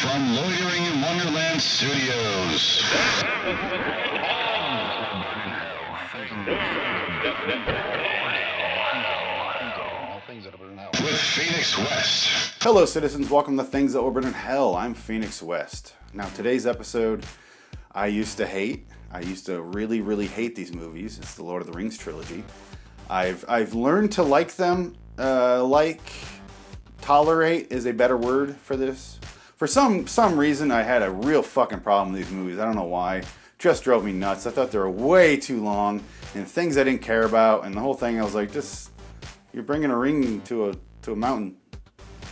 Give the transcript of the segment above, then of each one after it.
from Loitering in Wonderland Studios. With Phoenix West. Hello, citizens. Welcome to Things That Burn in Hell. I'm Phoenix West. Now, today's episode, I used to hate. I used to really, really hate these movies. It's the Lord of the Rings trilogy. I've I've learned to like them. Uh, like, tolerate is a better word for this. For some some reason, I had a real fucking problem with these movies. I don't know why. Just drove me nuts. I thought they were way too long and things I didn't care about, and the whole thing. I was like, just you're bringing a ring to a to a mountain.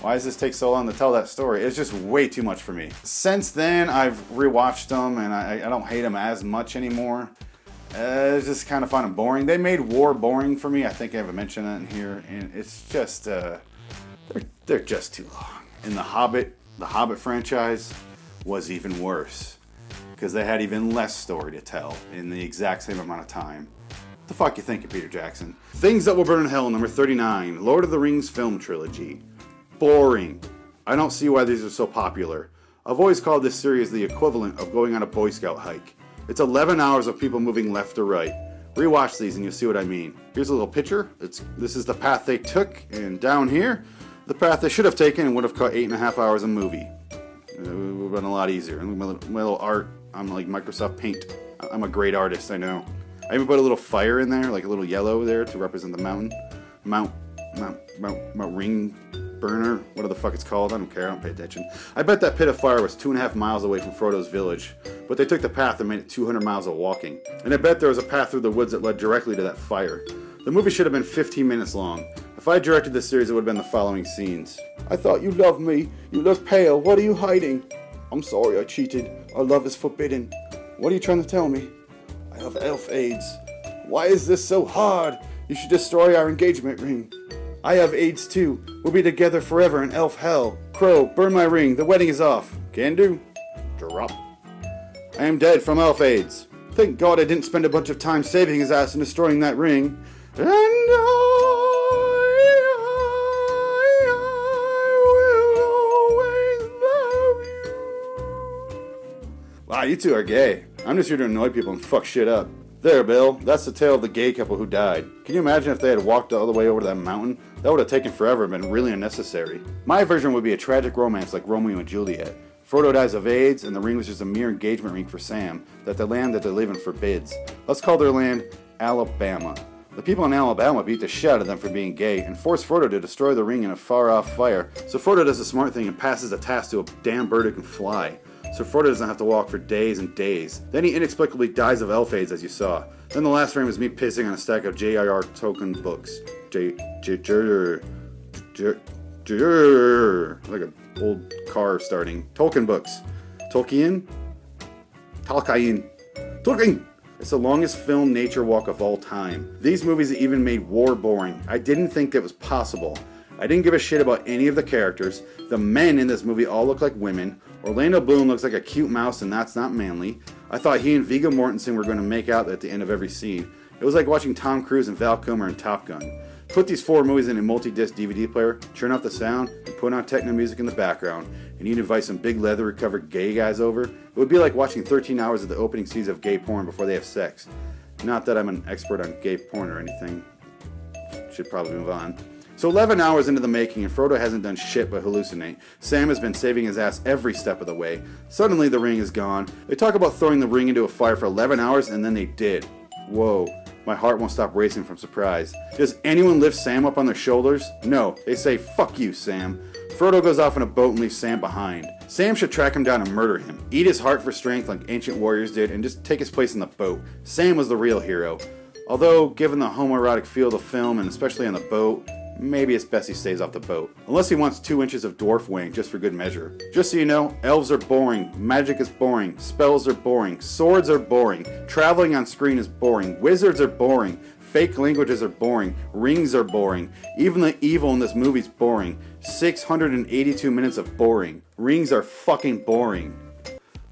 Why does this take so long to tell that story? It's just way too much for me. Since then, I've rewatched them, and I, I don't hate them as much anymore. Uh, it's just kind of find them boring. They made war boring for me. I think I haven't mentioned that in here, and it's just uh, they're they're just too long. And the Hobbit, the Hobbit franchise, was even worse because they had even less story to tell in the exact same amount of time. The fuck you thinking, Peter Jackson? Things that will burn in hell, number 39, Lord of the Rings film trilogy. Boring. I don't see why these are so popular. I've always called this series the equivalent of going on a Boy Scout hike. It's 11 hours of people moving left or right. Rewatch these and you'll see what I mean. Here's a little picture. It's this is the path they took, and down here, the path they should have taken would have cut eight and a half hours of movie. It would have been a lot easier. And my little, my little art, I'm like Microsoft Paint. I'm a great artist, I know. I even put a little fire in there, like a little yellow there to represent the mountain. Mount, Mount, Mount, Mount Ring Burner, whatever the fuck it's called. I don't care, I don't pay attention. I bet that pit of fire was two and a half miles away from Frodo's village, but they took the path and made it 200 miles of walking. And I bet there was a path through the woods that led directly to that fire. The movie should have been 15 minutes long. If I directed this series, it would have been the following scenes. I thought you loved me. You look pale. What are you hiding? I'm sorry I cheated. Our love is forbidden. What are you trying to tell me? I have elf AIDS. Why is this so hard? You should destroy our engagement ring. I have AIDS too. We'll be together forever in elf hell. Crow, burn my ring. The wedding is off. Can do. Drop. I am dead from elf AIDS. Thank God I didn't spend a bunch of time saving his ass and destroying that ring. And I, Wow, you two are gay. I'm just here to annoy people and fuck shit up. There, Bill. That's the tale of the gay couple who died. Can you imagine if they had walked all the way over to that mountain? That would have taken forever and been really unnecessary. My version would be a tragic romance like Romeo and Juliet. Frodo dies of AIDS, and the ring was just a mere engagement ring for Sam that the land that they live in forbids. Let's call their land Alabama. The people in Alabama beat the shit out of them for being gay and force Frodo to destroy the ring in a far off fire. So Frodo does the smart thing and passes the task to a damn bird who can fly. So Frodo doesn't have to walk for days and days. Then he inexplicably dies of elf AIDS, as you saw. Then the last frame is me pissing on a stack of J.R.R. Tolkien books. J. J. J. J. Like an old car starting. Tolkien books. Tolkien? Tolkien. Tolkien! It's the longest film nature walk of all time. These movies even made war boring. I didn't think that was possible. I didn't give a shit about any of the characters. The men in this movie all look like women. Orlando Bloom looks like a cute mouse, and that's not manly. I thought he and Viggo Mortensen were going to make out at the end of every scene. It was like watching Tom Cruise and Val Kilmer in Top Gun. Put these four movies in a multi-disc DVD player, turn off the sound, and put on techno music in the background, and you'd invite some big leather covered gay guys over. It would be like watching 13 hours of the opening scenes of gay porn before they have sex. Not that I'm an expert on gay porn or anything. Should probably move on. So 11 hours into the making, and Frodo hasn't done shit but hallucinate. Sam has been saving his ass every step of the way. Suddenly, the ring is gone. They talk about throwing the ring into a fire for 11 hours, and then they did. Whoa. My heart won't stop racing from surprise. Does anyone lift Sam up on their shoulders? No. They say, fuck you, Sam. Frodo goes off in a boat and leaves Sam behind. Sam should track him down and murder him. Eat his heart for strength like ancient warriors did and just take his place in the boat. Sam was the real hero. Although, given the homoerotic feel of the film, and especially on the boat, maybe it's best he stays off the boat. Unless he wants two inches of dwarf wing, just for good measure. Just so you know, elves are boring, magic is boring, spells are boring, swords are boring, traveling on screen is boring, wizards are boring, fake languages are boring, rings are boring, even the evil in this movie's boring. 682 minutes of boring. Rings are fucking boring.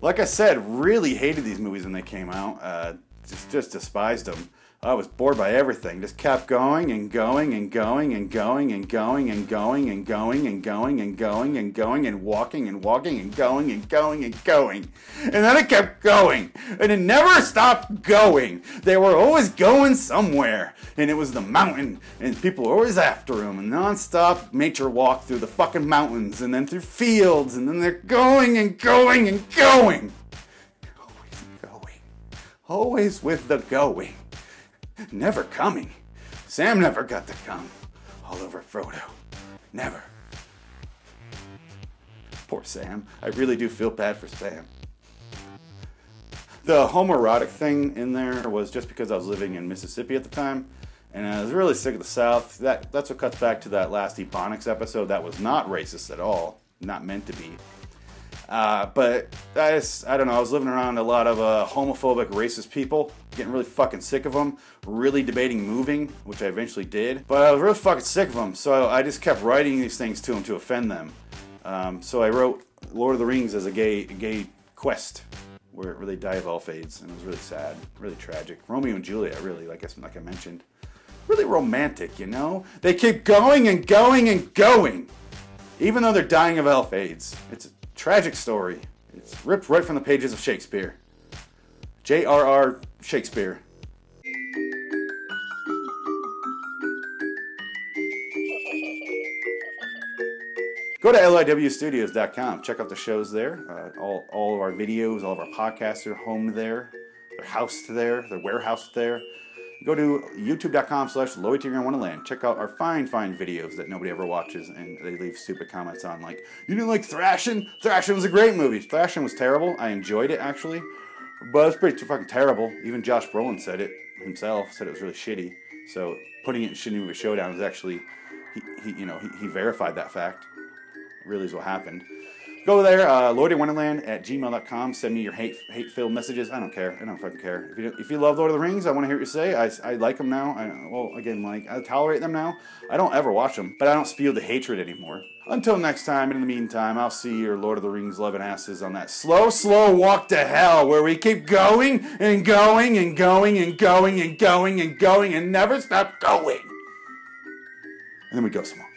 Like I said, really hated these movies when they came out. Uh, just, just despised them. I was bored by everything. Just kept going and going and going and going and going and going and going and going and going and going and walking and walking and going and going and going. And then it kept going. And it never stopped going. They were always going somewhere. And it was the mountain. And people were always after them. And non-stop nature walk through the fucking mountains and then through fields. And then they're going and going and going. Always going. Always with the going never coming. Sam never got to come. All over Frodo. Never. Poor Sam. I really do feel bad for Sam. The homoerotic thing in there was just because I was living in Mississippi at the time, and I was really sick of the South. That that's what cuts back to that last Ebonics episode. That was not racist at all. Not meant to be. Uh, but I just, I don't know. I was living around a lot of uh, homophobic, racist people, getting really fucking sick of them. Really debating moving, which I eventually did. But I was really fucking sick of them, so I just kept writing these things to them to offend them. Um, so I wrote Lord of the Rings as a gay, gay quest, where, where they die of elf AIDS, and it was really sad, really tragic. Romeo and Juliet, really, like I, like I mentioned, really romantic, you know. They keep going and going and going, even though they're dying of elf AIDS. It's a Tragic story. It's ripped right from the pages of Shakespeare. J.R.R. Shakespeare. Go to liwstudios.com. Check out the shows there. Uh, all, all of our videos, all of our podcasts are home there. They're housed there. They're warehoused there go to youtube.com slash wonderland check out our fine fine videos that nobody ever watches and they leave stupid comments on like you didn't like Thrashin' Thrashin' was a great movie Thrashin' was terrible i enjoyed it actually but it's pretty fucking terrible. Even josh brolin said it himself said it was really shitty. So putting it in movie showdown is actually he, he you know he, he verified that fact. Really is what happened Go there, uh, Wonderland at gmail.com. Send me your hate hate filled messages. I don't care. I don't fucking care. If you, if you love Lord of the Rings, I want to hear what you say. I, I like them now. I, well, again, like I tolerate them now. I don't ever watch them, but I don't spew the hatred anymore. Until next time, in the meantime, I'll see your Lord of the Rings loving asses on that slow, slow walk to hell where we keep going and going and going and going and going and going and never stop going. And then we go some more.